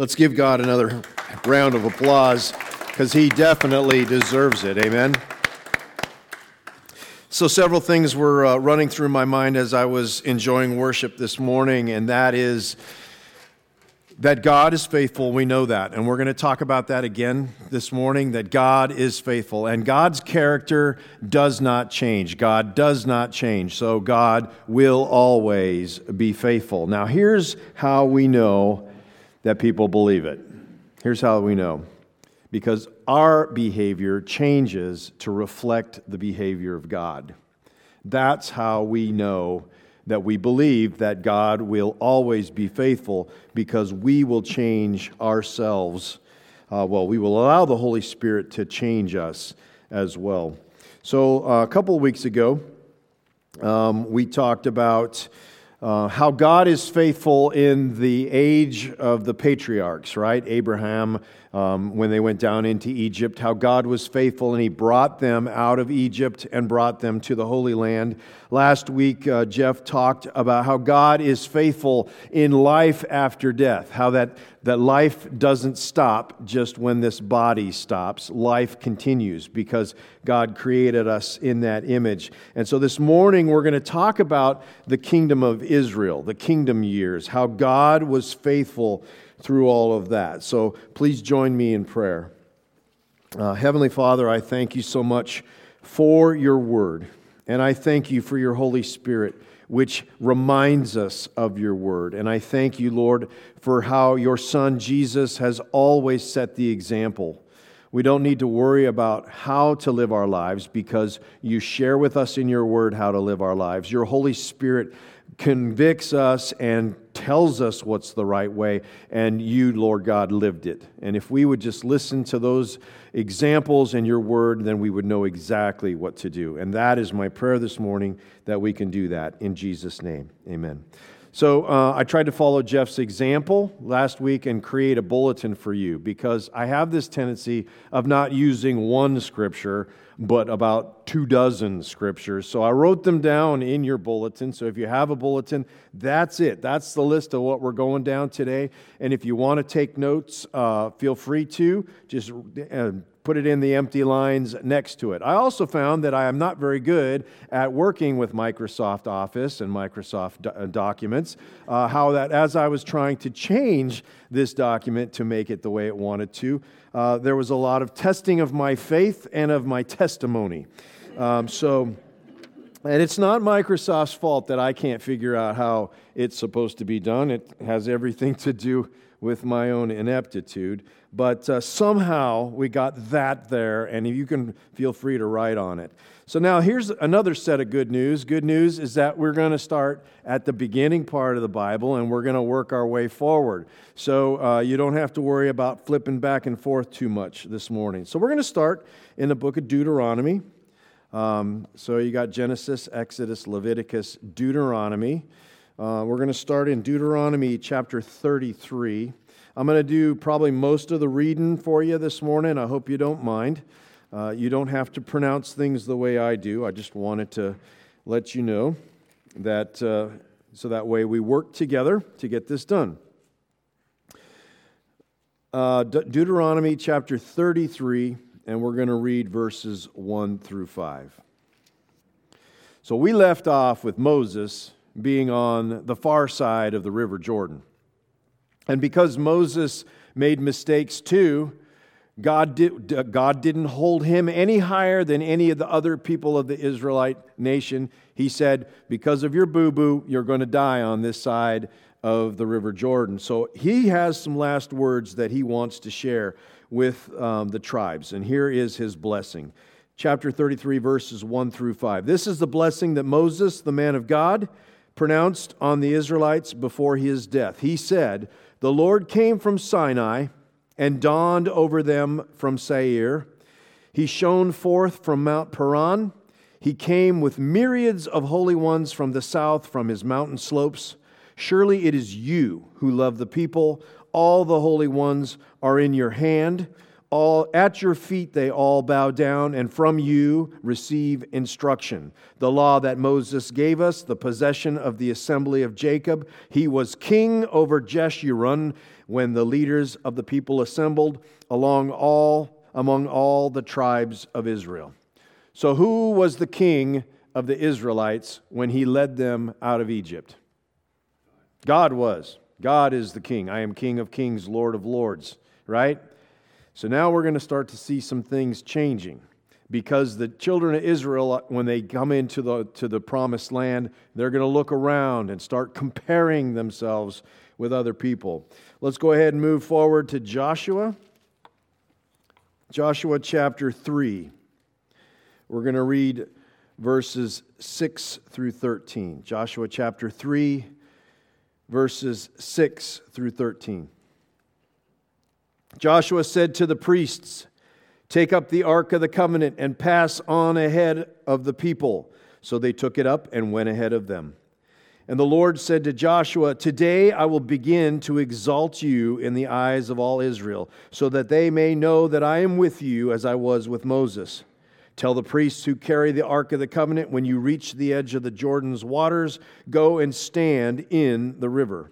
Let's give God another round of applause because he definitely deserves it. Amen. So, several things were uh, running through my mind as I was enjoying worship this morning, and that is that God is faithful. We know that. And we're going to talk about that again this morning that God is faithful. And God's character does not change. God does not change. So, God will always be faithful. Now, here's how we know that people believe it. Here's how we know because our behavior changes to reflect the behavior of God. That's how we know that we believe that God will always be faithful because we will change ourselves. Uh, well, we will allow the Holy Spirit to change us as well. So, uh, a couple of weeks ago, um, we talked about uh, how God is faithful in the age of the patriarchs, right? Abraham, um, when they went down into Egypt, how God was faithful and he brought them out of Egypt and brought them to the Holy Land. Last week, uh, Jeff talked about how God is faithful in life after death, how that, that life doesn't stop just when this body stops. Life continues because God created us in that image. And so this morning, we're going to talk about the kingdom of Israel, the kingdom years, how God was faithful through all of that. So please join me in prayer. Uh, Heavenly Father, I thank you so much for your word, and I thank you for your Holy Spirit which reminds us of your word. And I thank you, Lord, for how your Son Jesus has always set the example. We don't need to worry about how to live our lives because you share with us in your word how to live our lives. Your Holy Spirit convicts us and tells us what's the right way, and you, Lord God, lived it. And if we would just listen to those examples in your word, then we would know exactly what to do. And that is my prayer this morning that we can do that in Jesus' name. Amen. So uh, I tried to follow Jeff's example last week and create a bulletin for you because I have this tendency of not using one scripture, but about two dozen scriptures. So I wrote them down in your bulletin. So if you have a bulletin, that's it. That's the list of what we're going down today. And if you want to take notes, uh, feel free to. Just uh, put it in the empty lines next to it. I also found that I am not very good at working with Microsoft Office and Microsoft do- uh, Documents. Uh, how that, as I was trying to change this document to make it the way it wanted to, uh, there was a lot of testing of my faith and of my testimony. Um, so, and it's not Microsoft's fault that I can't figure out how it's supposed to be done. It has everything to do with my own ineptitude. But uh, somehow we got that there, and you can feel free to write on it. So now here's another set of good news. Good news is that we're going to start at the beginning part of the Bible and we're going to work our way forward. So uh, you don't have to worry about flipping back and forth too much this morning. So we're going to start in the book of Deuteronomy. Um, so you got Genesis, Exodus, Leviticus, Deuteronomy. Uh, we're going to start in Deuteronomy chapter 33. I'm going to do probably most of the reading for you this morning. I hope you don't mind. Uh, you don't have to pronounce things the way I do. I just wanted to let you know that uh, so that way we work together to get this done. Uh, De- Deuteronomy chapter 33, and we're going to read verses 1 through 5. So we left off with Moses being on the far side of the River Jordan. And because Moses made mistakes too, God, did, God didn't hold him any higher than any of the other people of the Israelite nation. He said, Because of your boo boo, you're going to die on this side of the River Jordan. So he has some last words that he wants to share with um, the tribes. And here is his blessing. Chapter 33, verses 1 through 5. This is the blessing that Moses, the man of God, pronounced on the Israelites before his death. He said, The Lord came from Sinai and dawned over them from Seir. He shone forth from Mount Paran. He came with myriads of holy ones from the south, from his mountain slopes. Surely it is you who love the people. All the holy ones are in your hand all at your feet they all bow down and from you receive instruction the law that moses gave us the possession of the assembly of jacob he was king over jeshurun when the leaders of the people assembled along all among all the tribes of Israel. So who was the king of the Israelites when he led them out of Egypt? God was. God is the king. I am king of kings, lord of lords, right? So now we're going to start to see some things changing because the children of Israel, uh, when they come into the, to the promised land, they're going to look around and start comparing themselves with other people. Let's go ahead and move forward to Joshua. Joshua chapter 3. We're going to read verses 6 through 13. Joshua chapter 3, verses 6 through 13. Joshua said to the priests, Take up the ark of the covenant and pass on ahead of the people. So they took it up and went ahead of them. And the Lord said to Joshua, Today I will begin to exalt you in the eyes of all Israel, so that they may know that I am with you as I was with Moses. Tell the priests who carry the Ark of the Covenant, when you reach the edge of the Jordan's waters, go and stand in the river.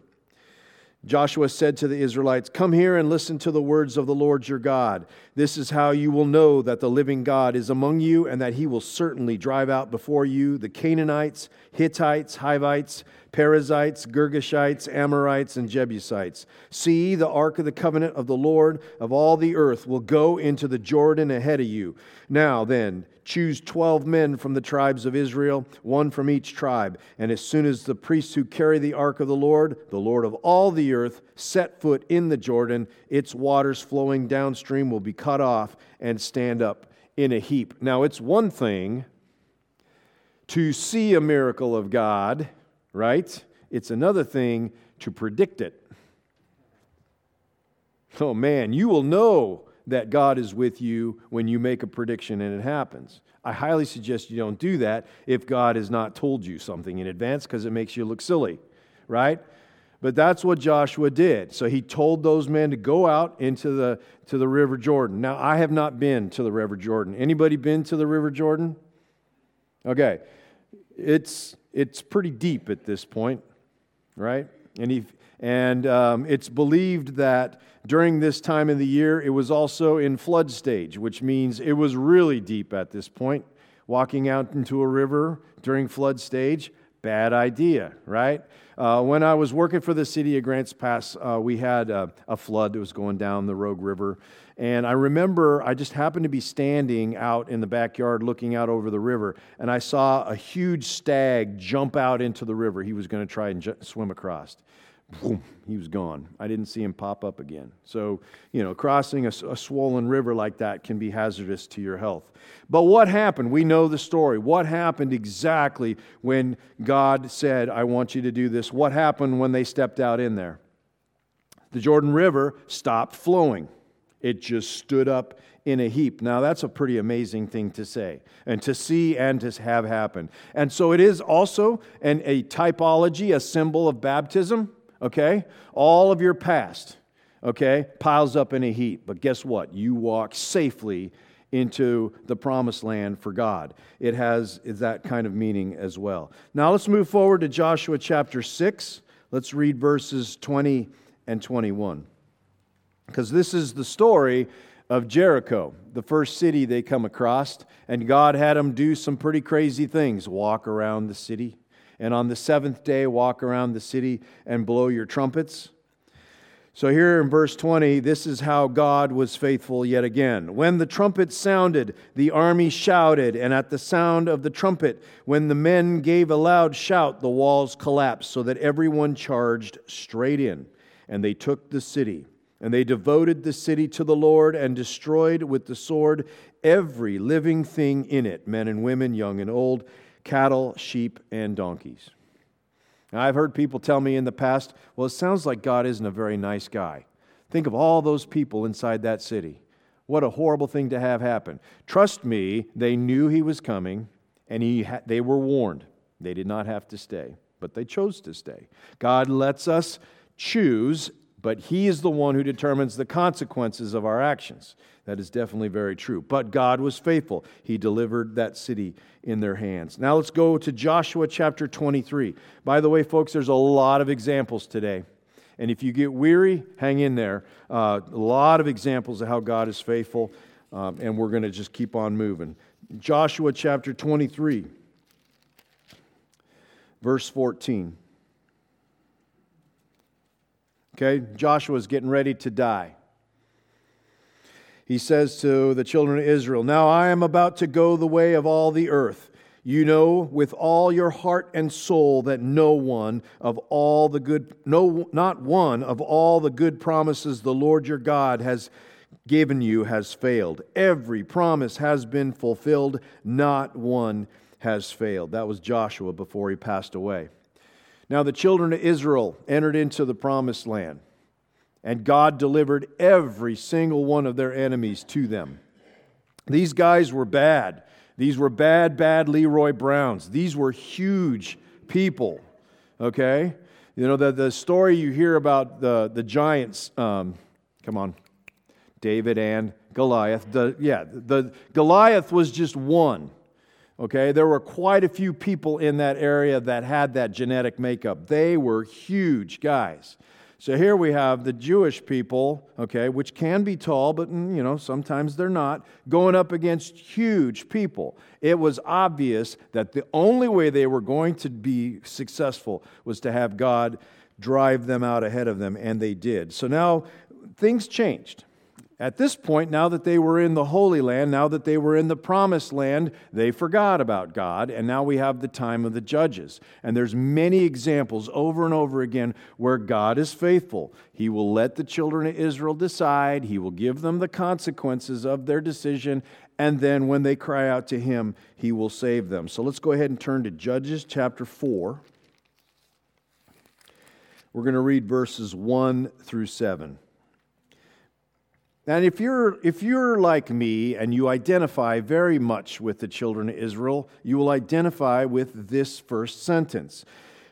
Joshua said to the Israelites, Come here and listen to the words of the Lord your God. This is how you will know that the living God is among you, and that he will certainly drive out before you the Canaanites, Hittites, Hivites, Perizzites, Girgashites, Amorites, and Jebusites. See, the ark of the covenant of the Lord of all the earth will go into the Jordan ahead of you. Now then, choose 12 men from the tribes of Israel, one from each tribe. And as soon as the priests who carry the ark of the Lord, the Lord of all the earth, set foot in the Jordan, its waters flowing downstream will be cut off and stand up in a heap. Now, it's one thing to see a miracle of God right? It's another thing to predict it. Oh man, you will know that God is with you when you make a prediction and it happens. I highly suggest you don't do that if God has not told you something in advance because it makes you look silly, right? But that's what Joshua did. So he told those men to go out into the to the river Jordan. Now I have not been to the river Jordan. Anybody been to the river Jordan? Okay. It's it's pretty deep at this point, right? And, he, and um, it's believed that during this time of the year, it was also in flood stage, which means it was really deep at this point. Walking out into a river during flood stage, bad idea, right? Uh, when I was working for the city of Grants Pass, uh, we had a, a, flood that was going down the Rogue River. And I remember I just happened to be standing out in the backyard looking out over the river, and I saw a huge stag jump out into the river. He was going to try and j- swim across. Boom, he was gone. I didn't see him pop up again. So, you know, crossing a, a, swollen river like that can be hazardous to your health. But what happened? We know the story. What happened exactly when God said, I want you to do this? What happened when they stepped out in there? The Jordan River stopped flowing. It just stood up in a heap. Now, that's a pretty amazing thing to say and to see and to have happen. And so it is also an, a typology, a symbol of baptism, okay? All of your past, okay, piles up in a heap. But guess what? You walk safely into the promised land for God. It has that kind of meaning as well. Now, let's move forward to Joshua chapter 6. Let's read verses 20 and 21 because this is the story of Jericho, the first city they come across, and God had them do some pretty crazy things walk around the city, and on the seventh day, walk around the city and blow your trumpets. So, here in verse 20, this is how God was faithful yet again. When the trumpet sounded, the army shouted, and at the sound of the trumpet, when the men gave a loud shout, the walls collapsed, so that everyone charged straight in, and they took the city. And they devoted the city to the Lord and destroyed with the sword every living thing in it men and women, young and old, cattle, sheep, and donkeys. Now, I've heard people tell me in the past, well, it sounds like God isn't a very nice guy. Think of all those people inside that city. What a horrible thing to have happen. Trust me, they knew he was coming and he ha- they were warned. They did not have to stay, but they chose to stay. God lets us choose but He is the one who determines the consequences of our actions. That is definitely very true. But God was faithful. He delivered that city in their hands. Now let's go to Joshua chapter 23. By the way, folks, there's a lot of examples today. And if you get weary, hang in there. Uh, a lot of examples of how God is faithful, um, and we're going to just keep on moving. Joshua chapter 23, verse 14. Okay, Joshua is getting ready to die. He says to the children of Israel, Now I am about to go the way of all the earth. You know with all your heart and soul that no one of all the good, no, not one of all the good promises the Lord your God has given you has failed. Every promise has been fulfilled, not one has failed. That was Joshua before he passed away. Now, the children of Israel entered into the promised land, and God delivered every single one of their enemies to them. These guys were bad. These were bad, bad Leroy Browns. These were huge people, okay? You know, the, the story you hear about the, the giants, um, come on, David and Goliath. The, yeah, the, Goliath was just one. Okay, there were quite a few people in that area that had that genetic makeup. They were huge guys. So here we have the Jewish people, okay, which can be tall, but mm, you know, sometimes they're not, going up against huge people. It was obvious that the only way they were going to be successful was to have God drive them out ahead of them, and they did. So now things changed. At this point, now that they were in the Holy Land, now that they were in the Promised Land, they forgot about God, and now we have the time of the judges. And there's many examples over and over again where God is faithful. He will let the children of Israel decide, He will give them the consequences of their decision, and then when they cry out to Him, He will save them. So let's go ahead and turn to Judges chapter 4. We're going to read verses 1 through 7. And if you're, if you're like me and you identify very much with the children of Israel, you will identify with this first sentence.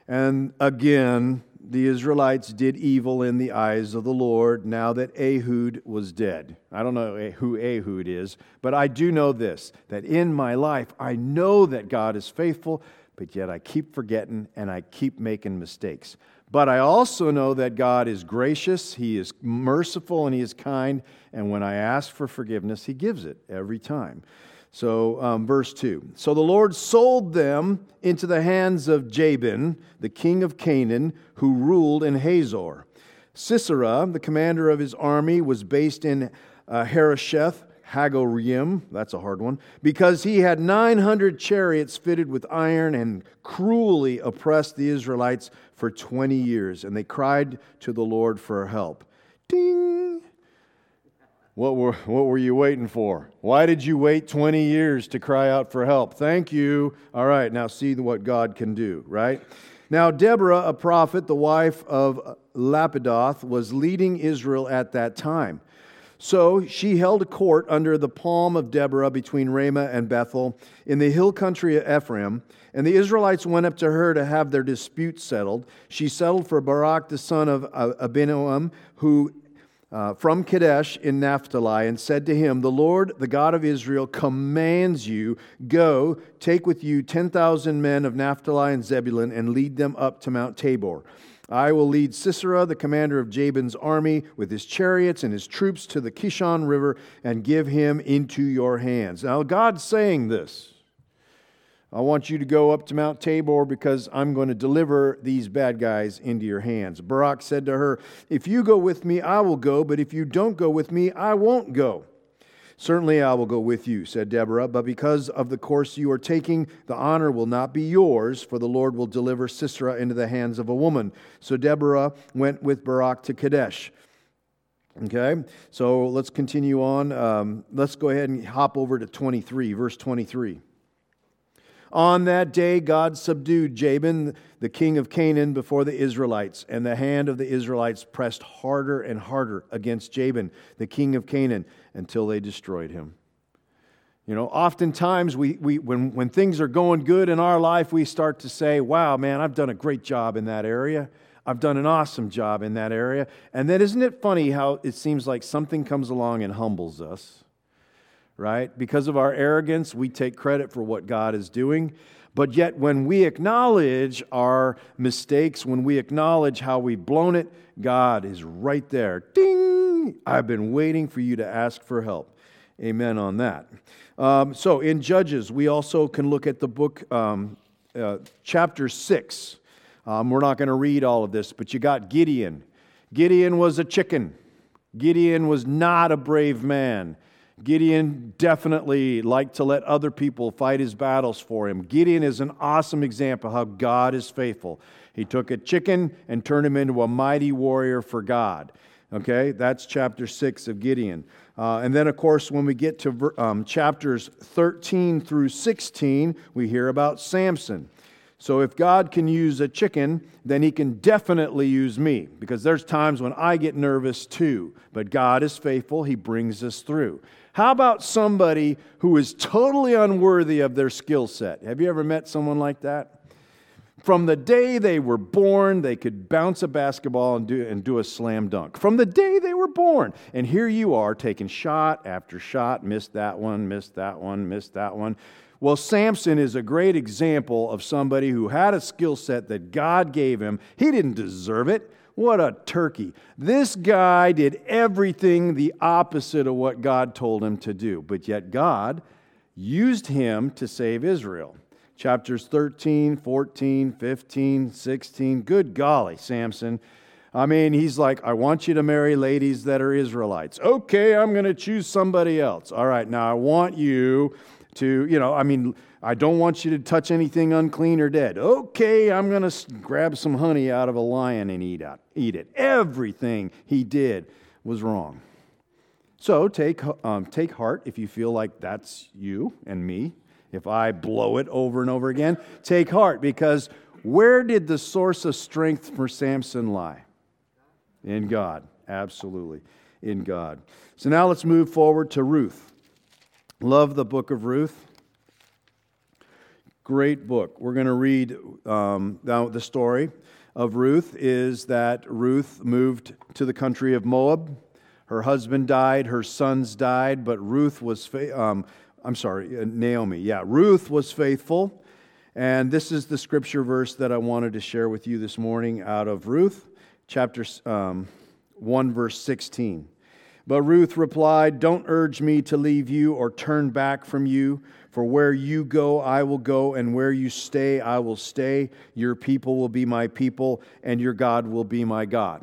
And again, the Israelites did evil in the eyes of the Lord now that Ehud was dead. I don't know eh, who Ehud is, but I do know this that in my life, I know that God is faithful, but yet I keep forgetting and I keep making mistakes. But I also know that God is gracious, He is merciful, and He is kind. And when I ask for forgiveness, He gives it every time. So, um, verse 2. So the Lord sold them into the hands of Jabin, the king of Canaan, who ruled in Hazor. Sisera, the commander of his army, was based in uh, Harosheth Hagoyim, that's a hard one, because he had 900 chariots fitted with iron and cruelly oppressed the Israelites for 20 years. And they cried to the Lord for help. Ding! What were, what were you waiting for? Why did you wait 20 years to cry out for help? Thank you. All right, now see what God can do, right? Now, Deborah, a prophet, the wife of Lapidoth, was leading Israel at that time. So she held a court under the palm of Deborah between Ramah and Bethel in the hill country of Ephraim. And the Israelites went up to her to have their dispute settled. She settled for Barak the son of Abinoam, who uh, from Kadesh in Naphtali, and said to him, The Lord, the God of Israel, commands you, Go, take with you 10,000 men of Naphtali and Zebulun, and lead them up to Mount Tabor. I will lead Sisera, the commander of Jabin's army, with his chariots and his troops to the Kishon River and give him into your hands. Now, God's saying this. I want you to go up to Mount Tabor because I'm going to deliver these bad guys into your hands. Barak said to her, If you go with me, I will go, but if you don't go with me, I won't go. Certainly I will go with you, said Deborah, but because of the course you are taking, the honor will not be yours, for the Lord will deliver Sisera into the hands of a woman. So Deborah went with Barak to Kadesh. Okay, so let's continue on. Um, let's go ahead and hop over to 23, verse 23. On that day, God subdued Jabin, the king of Canaan, before the Israelites, and the hand of the Israelites pressed harder and harder against Jabin, the king of Canaan, until they destroyed him. You know, oftentimes we, we, when, when things are going good in our life, we start to say, wow, man, I've done a great job in that area. I've done an awesome job in that area. And then isn't it funny how it seems like something comes along and humbles us? Right? Because of our arrogance, we take credit for what God is doing. But yet, when we acknowledge our mistakes, when we acknowledge how we've blown it, God is right there. Ding! I've been waiting for you to ask for help. Amen on that. Um, so, in Judges, we also can look at the book, um, uh, chapter 6. Um, we're not going to read all of this, but you got Gideon. Gideon was a chicken. Gideon was not a brave man. Gideon definitely liked to let other people fight his battles for him. Gideon is an awesome example of how God is faithful. He took a chicken and turned him into a mighty warrior for God. Okay, that's chapter 6 of Gideon. Uh, and then, of course, when we get to um, chapters 13 through 16, we hear about Samson. So if God can use a chicken, then he can definitely use me because there's times when I get nervous too. But God is faithful, he brings us through. How about somebody who is totally unworthy of their skill set? Have you ever met someone like that? From the day they were born, they could bounce a basketball and do, and do a slam dunk. From the day they were born. And here you are taking shot after shot, missed that one, missed that one, missed that one. Well, Samson is a great example of somebody who had a skill set that God gave him. He didn't deserve it. What a turkey. This guy did everything the opposite of what God told him to do, but yet God used him to save Israel. Chapters 13, 14, 15, 16. Good golly, Samson. I mean, he's like, I want you to marry ladies that are Israelites. Okay, I'm going to choose somebody else. All right, now I want you to, you know, I mean, I don't want you to touch anything unclean or dead. Okay, I'm going to grab some honey out of a lion and eat, it. eat it. Everything he did was wrong. So take, um, take heart if you feel like that's you and me. If I blow it over and over again, take heart because where did the source of strength for Samson lie? In God, absolutely, in God. So now let's move forward to Ruth. Love the book of Ruth. Great book. We're going to read um, now the story of Ruth is that Ruth moved to the country of Moab. Her husband died, her sons died, but Ruth was, fa- um, I'm sorry, uh, Naomi. Yeah, Ruth was faithful. And this is the scripture verse that I wanted to share with you this morning out of Ruth, chapter um, 1, verse 16. But Ruth replied, Don't urge me to leave you or turn back from you, for where you go, I will go, and where you stay, I will stay. Your people will be my people, and your God will be my God.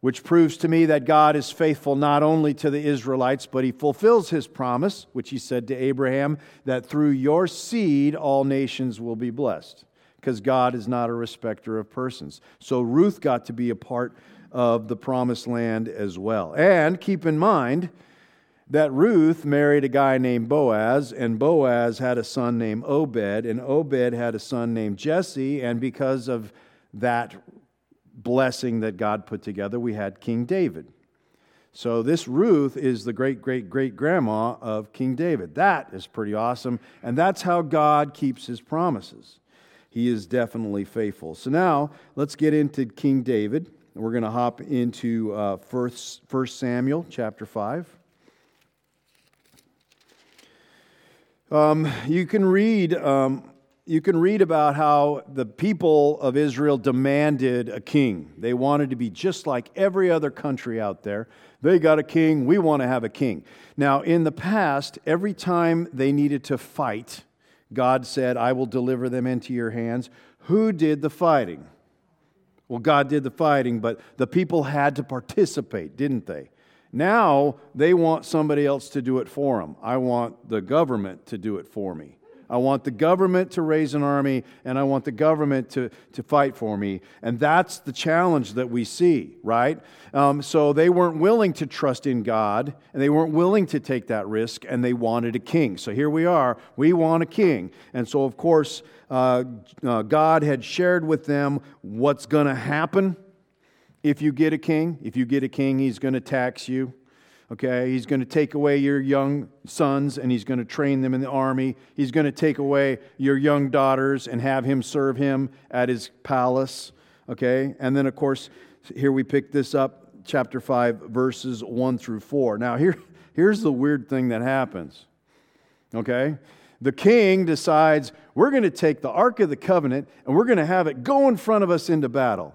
Which proves to me that God is faithful not only to the Israelites, but he fulfills his promise, which he said to Abraham, that through your seed all nations will be blessed. Because God is not a respecter of persons. So Ruth got to be a part of the promised land as well. And keep in mind that Ruth married a guy named Boaz, and Boaz had a son named Obed, and Obed had a son named Jesse, and because of that blessing that God put together, we had King David. So, this Ruth is the great great great grandma of King David. That is pretty awesome. And that's how God keeps his promises. He is definitely faithful. So, now let's get into King David. We're going to hop into uh, first, first Samuel chapter 5. Um, you can read um, you can read about how the people of Israel demanded a king. They wanted to be just like every other country out there. They got a king, we want to have a king. Now, in the past, every time they needed to fight, God said, I will deliver them into your hands. Who did the fighting? Well, God did the fighting, but the people had to participate, didn't they? Now they want somebody else to do it for them. I want the government to do it for me. I want the government to raise an army, and I want the government to, to fight for me. And that's the challenge that we see, right? Um, so they weren't willing to trust in God, and they weren't willing to take that risk, and they wanted a king. So here we are. We want a king. And so, of course, uh, uh, God had shared with them what's going to happen if you get a king. If you get a king, he's going to tax you. Okay, he's going to take away your young sons and he's going to train them in the army. He's going to take away your young daughters and have him serve him at his palace. Okay, and then of course, here we pick this up, chapter 5, verses 1 through 4. Now, here, here's the weird thing that happens. Okay? The king decides we're going to take the Ark of the Covenant and we're going to have it go in front of us into battle,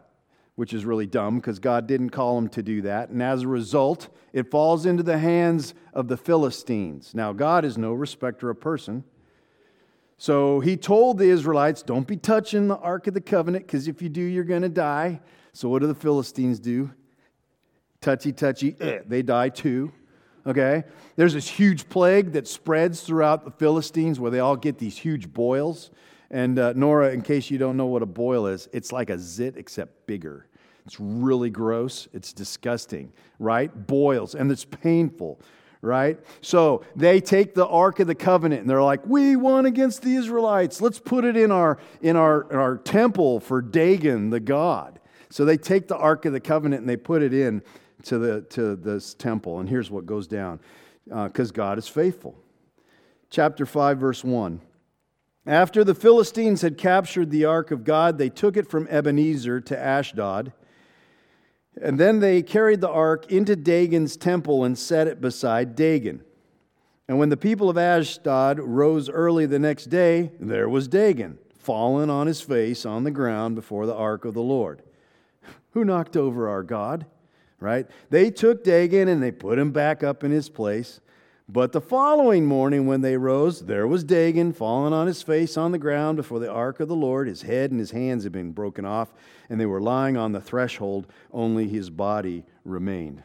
which is really dumb because God didn't call him to do that. And as a result, it falls into the hands of the Philistines. Now, God is no respecter of person. So he told the Israelites, Don't be touching the Ark of the Covenant because if you do, you're going to die. So what do the Philistines do? Touchy, touchy, eh, they die too. Okay? There's this huge plague that spreads throughout the Philistines where they all get these huge boils. And uh, Nora, in case you don't know what a boil is, it's like a zit except bigger. It's really gross. It's disgusting, right? Boils, and it's painful right? So they take the Ark of the Covenant and they're like, we won against the Israelites. Let's put it in our, in our, in our temple for Dagon, the god. So they take the Ark of the Covenant and they put it in to, the, to this temple. And here's what goes down because uh, God is faithful. Chapter 5, verse 1. After the Philistines had captured the ark of God, they took it from Ebenezer to Ashdod. And then they carried the ark into Dagon's temple and set it beside Dagon. And when the people of Ashdod rose early the next day, there was Dagon, fallen on his face on the ground before the ark of the Lord. Who knocked over our God? Right? They took Dagon and they put him back up in his place. But the following morning, when they rose, there was Dagon fallen on his face on the ground before the ark of the Lord. His head and his hands had been broken off, and they were lying on the threshold. Only his body remained.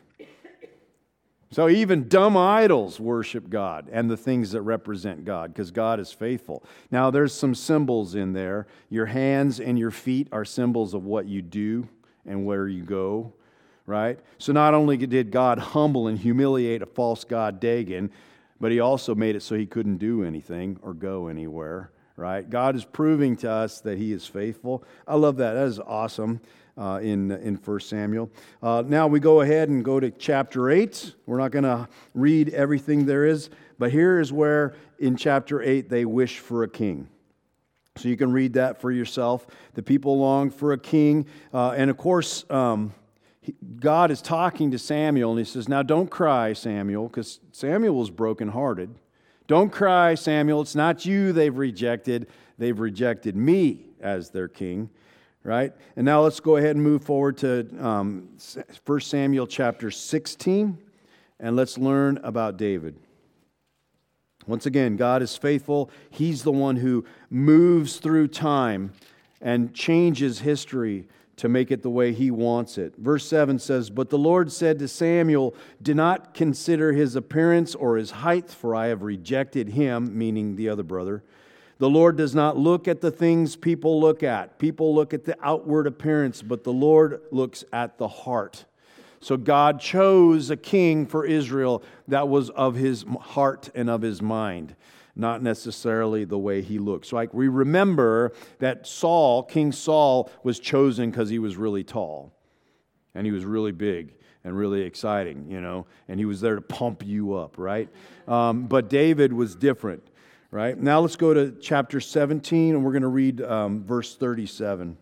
So even dumb idols worship God and the things that represent God because God is faithful. Now, there's some symbols in there. Your hands and your feet are symbols of what you do and where you go right? So not only did God humble and humiliate a false god Dagon, but he also made it so he couldn't do anything or go anywhere, right? God is proving to us that he is faithful. I love that. That is awesome. Uh, in in First Samuel. Uh, now we go ahead and go to chapter eight. We're not going to read everything there is, but here is where in chapter eight they wish for a king. So you can read that for yourself. The people long for a king, uh, and of course. Um, God is talking to Samuel and he says, Now don't cry, Samuel, because Samuel was brokenhearted. Don't cry, Samuel. It's not you they've rejected, they've rejected me as their king. Right? And now let's go ahead and move forward to um, 1 Samuel chapter 16 and let's learn about David. Once again, God is faithful. He's the one who moves through time and changes history to make it the way he wants it. Verse 7 says, But the Lord said to Samuel, Do not consider his appearance or his height, for I have rejected him, meaning the other brother. The Lord does not look at the things people look at. People look at the outward appearance, but the Lord looks at the heart. So God chose a king for Israel that was of his heart and of his mind not necessarily the way he looks. Like we remember that Saul, King Saul, was chosen because he was really tall and he was really big and really exciting, you know, and he was there to pump you up, right? Um, but David was different, right? Now let's go to chapter 17 and we're going to read um, verse 37.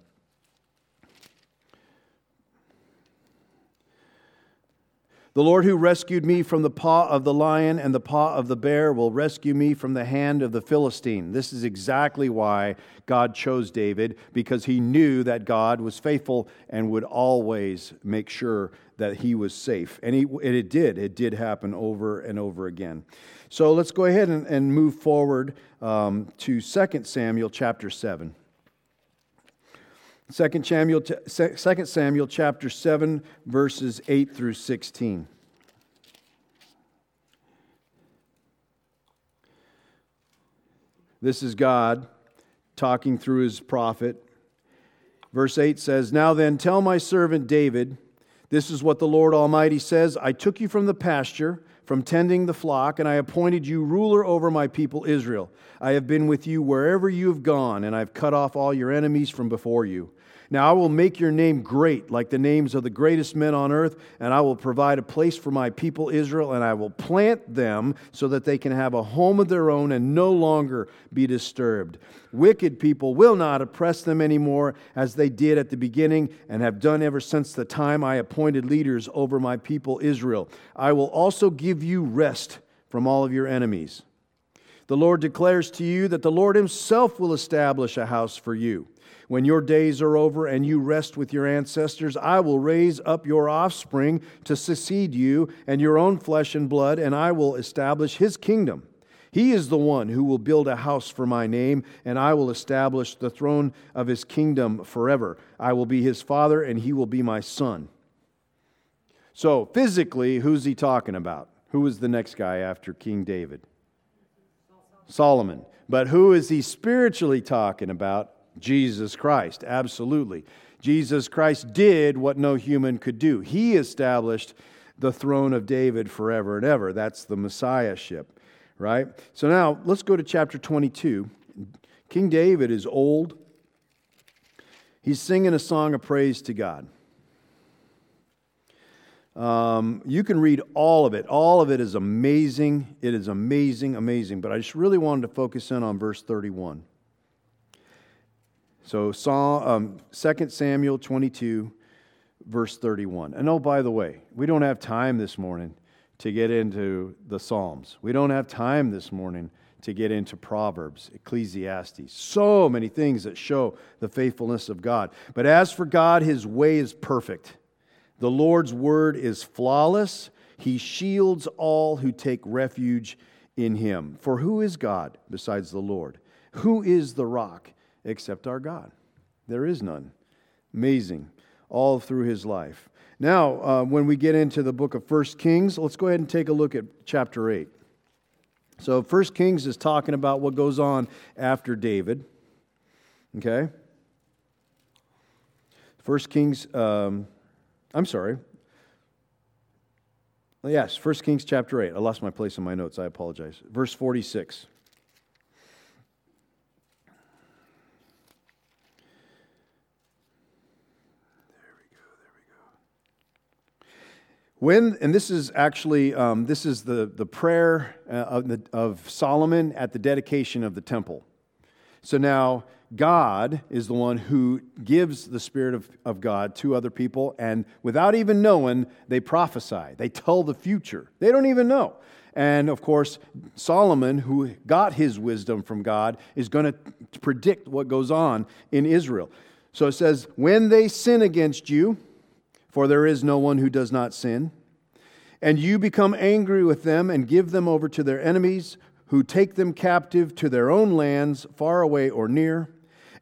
The Lord who rescued me from the paw of the lion and the paw of the bear will rescue me from the hand of the Philistine. This is exactly why God chose David, because he knew that God was faithful and would always make sure that he was safe. And, he, and it did. It did happen over and over again. So let's go ahead and, and move forward um, to 2 Samuel chapter 7. 2 Samuel, 2 Samuel chapter 7, verses 8 through 16. This is God talking through his prophet. Verse 8 says, Now then, tell my servant David, this is what the Lord Almighty says I took you from the pasture from tending the flock, and I appointed you ruler over my people Israel. I have been with you wherever you have gone, and I've cut off all your enemies from before you. Now I will make your name great, like the names of the greatest men on earth, and I will provide a place for my people Israel, and I will plant them so that they can have a home of their own and no longer be disturbed. Wicked people will not oppress them anymore as they did at the beginning and have done ever since the time I appointed leaders over my people Israel. I will also give you rest from all of your enemies. The Lord declares to you that the Lord Himself will establish a house for you. When your days are over and you rest with your ancestors, I will raise up your offspring to succeed you and your own flesh and blood, and I will establish His kingdom. He is the one who will build a house for my name, and I will establish the throne of his kingdom forever. I will be his father, and he will be my son. So, physically, who's he talking about? Who was the next guy after King David? Solomon. But who is he spiritually talking about? Jesus Christ. Absolutely. Jesus Christ did what no human could do. He established the throne of David forever and ever. That's the Messiahship right? So now let's go to chapter 22. King David is old. He's singing a song of praise to God. Um, you can read all of it. All of it is amazing. It is amazing, amazing. But I just really wanted to focus in on verse 31. So, Psalm, um, 2 Samuel 22, verse 31. And oh, by the way, we don't have time this morning to get into the Psalms. We don't have time this morning to get into Proverbs, Ecclesiastes. So many things that show the faithfulness of God. But as for God, his way is perfect. The Lord's word is flawless. He shields all who take refuge in him. For who is God besides the Lord? Who is the rock except our God? There is none. Amazing. All through his life. Now, uh, when we get into the book of First Kings, let's go ahead and take a look at chapter 8. So, First Kings is talking about what goes on after David. Okay? First Kings, um, I'm sorry. Yes, First Kings chapter 8. I lost my place in my notes. I apologize. Verse 46. When, and this is actually, um, this is the, the prayer uh, of, the, of Solomon at the dedication of the temple. So now, God is the one who gives the Spirit of, of God to other people, and without even knowing, they prophesy. They tell the future. They don't even know. And of course, Solomon, who got his wisdom from God, is going to predict what goes on in Israel. So it says, When they sin against you, for there is no one who does not sin. And you become angry with them and give them over to their enemies, who take them captive to their own lands, far away or near.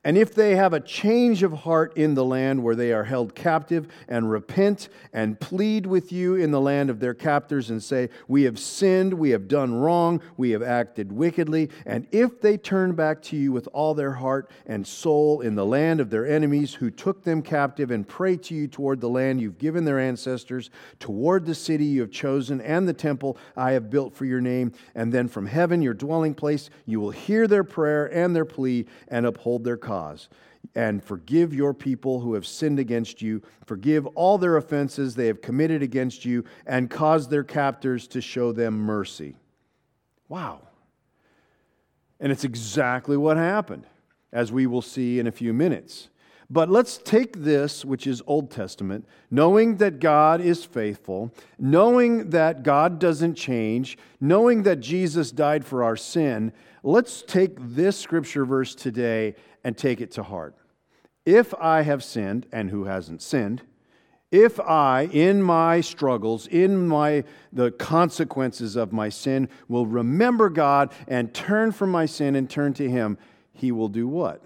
And if they have a change of heart in the land where they are held captive, and repent and plead with you in the land of their captors, and say, We have sinned, we have done wrong, we have acted wickedly, and if they turn back to you with all their heart and soul in the land of their enemies who took them captive, and pray to you toward the land you've given their ancestors, toward the city you have chosen, and the temple I have built for your name, and then from heaven, your dwelling place, you will hear their prayer and their plea and uphold their cause. And forgive your people who have sinned against you. Forgive all their offenses they have committed against you, and cause their captors to show them mercy. Wow. And it's exactly what happened, as we will see in a few minutes. But let's take this, which is Old Testament, knowing that God is faithful, knowing that God doesn't change, knowing that Jesus died for our sin. Let's take this scripture verse today and take it to heart. If I have sinned, and who hasn't sinned, if I, in my struggles, in my the consequences of my sin, will remember God and turn from my sin and turn to Him, He will do what?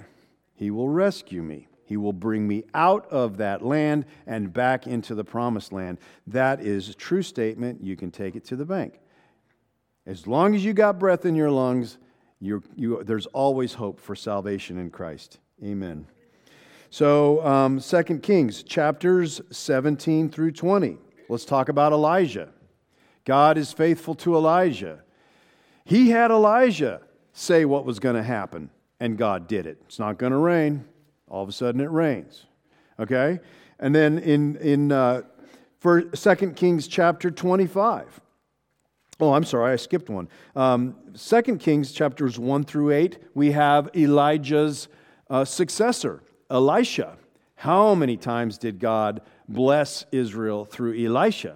He will rescue me. He will bring me out of that land and back into the promised land. That is a true statement. You can take it to the bank. As long as you got breath in your lungs, you, there's always hope for salvation in Christ. Amen. So, um, 2 Kings, chapters 17 through 20. Let's talk about Elijah. God is faithful to Elijah. He had Elijah say what was going to happen, and God did it. It's not going to rain. All of a sudden, it rains. Okay? And then in, in uh, for 2 Kings chapter 25, Oh, I'm sorry, I skipped one. Um, 2 Kings chapters 1 through 8, we have Elijah's uh, successor, Elisha. How many times did God bless Israel through Elisha?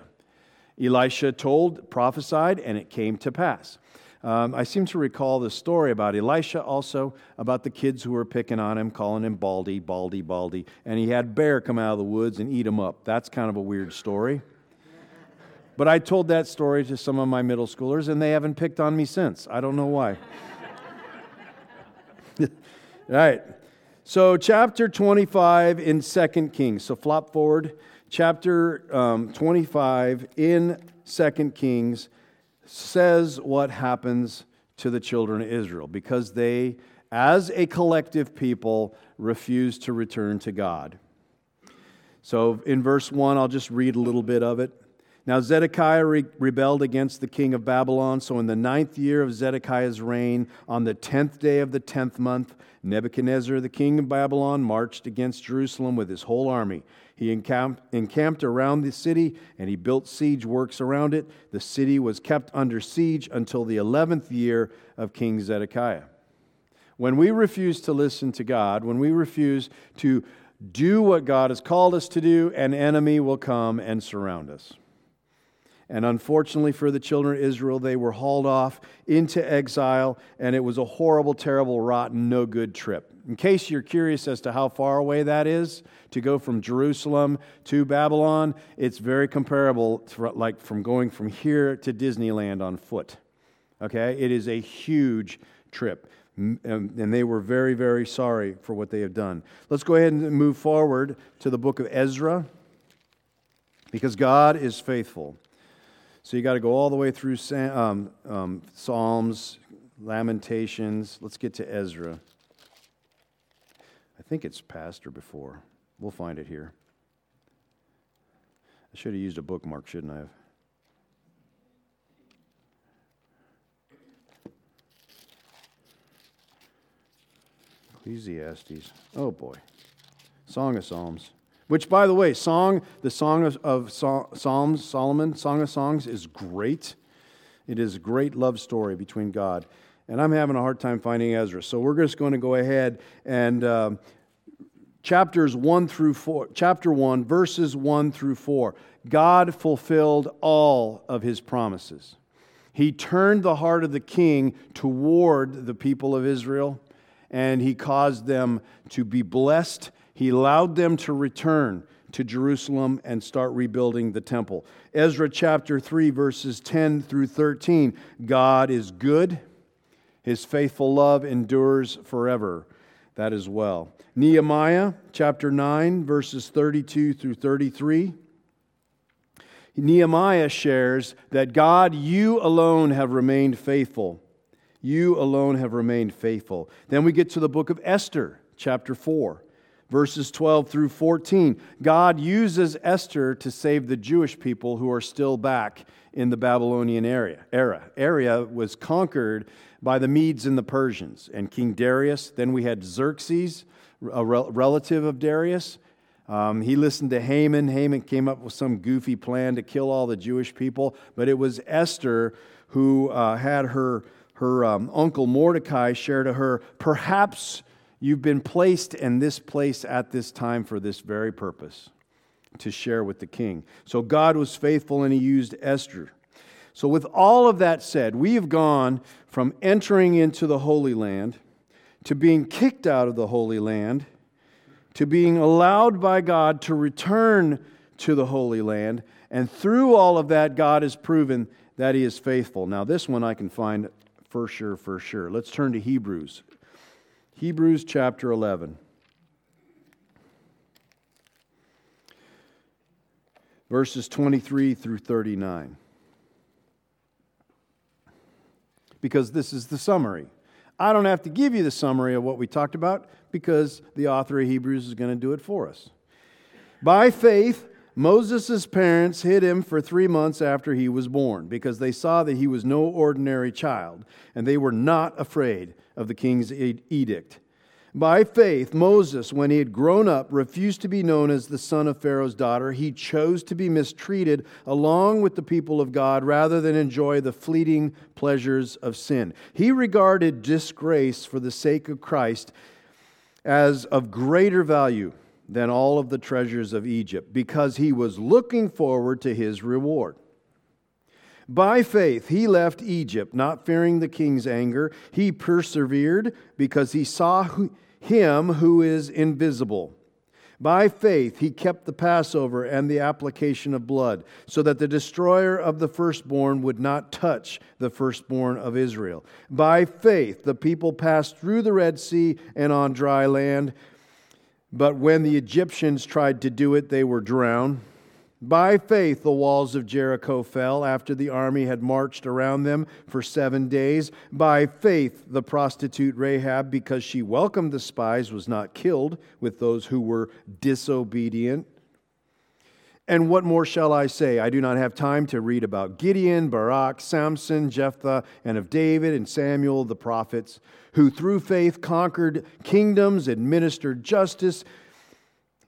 Elisha told, prophesied, and it came to pass. Um, I seem to recall the story about Elisha also, about the kids who were picking on him, calling him Baldy, Baldy, Baldy, and he had bear come out of the woods and eat him up. That's kind of a weird story. But I told that story to some of my middle schoolers, and they haven't picked on me since. I don't know why. right. So, chapter 25 in 2 Kings. So, flop forward. Chapter um, 25 in 2 Kings says what happens to the children of Israel because they, as a collective people, refuse to return to God. So, in verse 1, I'll just read a little bit of it. Now Zedekiah re- rebelled against the king of Babylon. So in the ninth year of Zedekiah's reign, on the tenth day of the tenth month, Nebuchadnezzar, the king of Babylon, marched against Jerusalem with his whole army. He encamped, encamped around the city and he built siege works around it. The city was kept under siege until the eleventh year of King Zedekiah. When we refuse to listen to God, when we refuse to do what God has called us to do, an enemy will come and surround us. And unfortunately for the children of Israel, they were hauled off into exile, and it was a horrible, terrible, rotten, no good trip. In case you're curious as to how far away that is to go from Jerusalem to Babylon, it's very comparable to like from going from here to Disneyland on foot. Okay? It is a huge trip. Um, and they were very, very sorry for what they have done. Let's go ahead and move forward to the book of Ezra because God is faithful. So you got to go all the way through um, um, Psalms, Lamentations. Let's get to Ezra. I think it's past or before. We'll find it here. I should have used a bookmark, shouldn't I have? Ecclesiastes. Oh boy. Song of Psalms. Which, by the way, song, the Song of, of Psalms, Solomon, Song of Songs, is great. It is a great love story between God. And I'm having a hard time finding Ezra. So we're just going to go ahead and um, chapters 1 through 4, chapter 1, verses 1 through 4. God fulfilled all of his promises. He turned the heart of the king toward the people of Israel, and he caused them to be blessed he allowed them to return to Jerusalem and start rebuilding the temple. Ezra chapter 3, verses 10 through 13 God is good, his faithful love endures forever. That is well. Nehemiah chapter 9, verses 32 through 33. Nehemiah shares that God, you alone have remained faithful. You alone have remained faithful. Then we get to the book of Esther, chapter 4 verses 12 through 14. God uses Esther to save the Jewish people who are still back in the Babylonian area. Era area was conquered by the Medes and the Persians and King Darius. Then we had Xerxes, a relative of Darius. Um, he listened to Haman. Haman came up with some goofy plan to kill all the Jewish people, but it was Esther who uh, had her her um, uncle Mordecai share to her, perhaps You've been placed in this place at this time for this very purpose to share with the king. So God was faithful and he used Esther. So, with all of that said, we have gone from entering into the Holy Land to being kicked out of the Holy Land to being allowed by God to return to the Holy Land. And through all of that, God has proven that He is faithful. Now, this one I can find for sure, for sure. Let's turn to Hebrews Hebrews chapter 11. Verses 23 through 39. Because this is the summary. I don't have to give you the summary of what we talked about because the author of Hebrews is going to do it for us. By faith, Moses' parents hid him for three months after he was born because they saw that he was no ordinary child, and they were not afraid of the king's edict. By faith, Moses, when he had grown up, refused to be known as the son of Pharaoh's daughter. He chose to be mistreated along with the people of God rather than enjoy the fleeting pleasures of sin. He regarded disgrace for the sake of Christ as of greater value than all of the treasures of Egypt because he was looking forward to his reward. By faith, he left Egypt, not fearing the king's anger. He persevered because he saw him who is invisible. By faith, he kept the Passover and the application of blood, so that the destroyer of the firstborn would not touch the firstborn of Israel. By faith, the people passed through the Red Sea and on dry land. But when the Egyptians tried to do it, they were drowned. By faith, the walls of Jericho fell after the army had marched around them for seven days. By faith, the prostitute Rahab, because she welcomed the spies, was not killed with those who were disobedient. And what more shall I say? I do not have time to read about Gideon, Barak, Samson, Jephthah, and of David and Samuel the prophets, who through faith conquered kingdoms, administered justice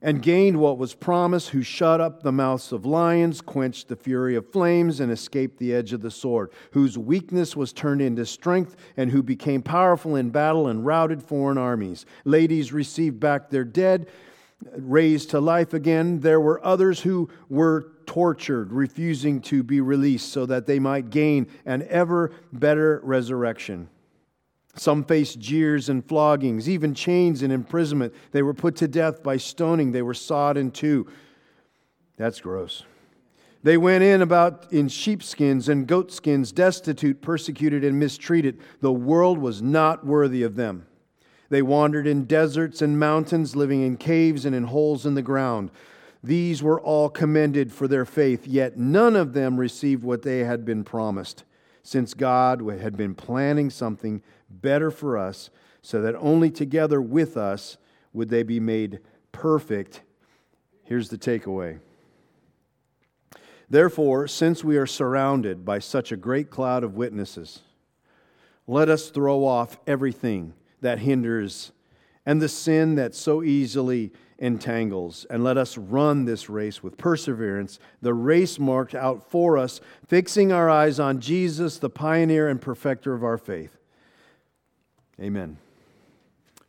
and gained what was promised, who shut up the mouths of lions, quenched the fury of flames, and escaped the edge of the sword, whose weakness was turned into strength, and who became powerful in battle and routed foreign armies. Ladies received back their dead, raised to life again. There were others who were tortured, refusing to be released so that they might gain an ever better resurrection. Some faced jeers and floggings, even chains and imprisonment. They were put to death by stoning. They were sawed in two. That's gross. They went in about in sheepskins and goatskins, destitute, persecuted, and mistreated. The world was not worthy of them. They wandered in deserts and mountains, living in caves and in holes in the ground. These were all commended for their faith, yet none of them received what they had been promised, since God had been planning something better for us, so that only together with us would they be made perfect. Here's the takeaway. Therefore, since we are surrounded by such a great cloud of witnesses, let us throw off everything that hinders and the sin that so easily entangles, and let us run this race with perseverance, the race marked out for us, fixing our eyes on Jesus, the pioneer and perfecter of our faith. Amen.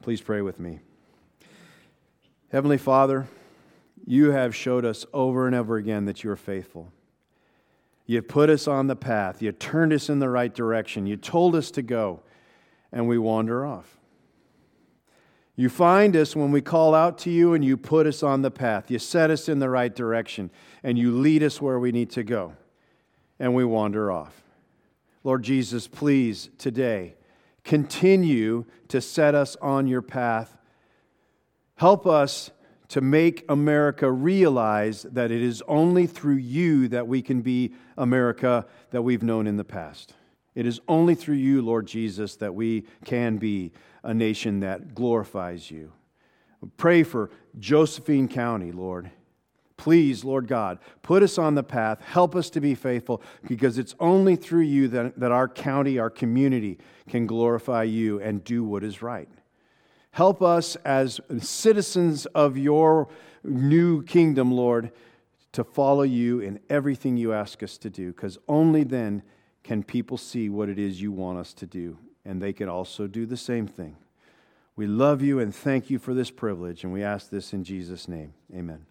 Please pray with me. Heavenly Father, you have showed us over and over again that you are faithful. You put us on the path. You turned us in the right direction. You told us to go, and we wander off. You find us when we call out to you, and you put us on the path. You set us in the right direction, and you lead us where we need to go, and we wander off. Lord Jesus, please, today, continue to set us on your path. Help us to make America realize that it is only through you that we can be America that we've known in the past. It is only through you, Lord Jesus, that we can be a nation that glorifies you. Pray for Josephine County, Lord. Please, Lord God, put us on the path. Help us to be faithful because it's only through you that, that our county, our community can glorify you and do what is right. Help us as citizens of your new kingdom, Lord, to follow you in everything you ask us to do because only then can people see what it is you want us to do and they can also do the same thing. We love you and thank you for this privilege, and we ask this in Jesus' name. Amen.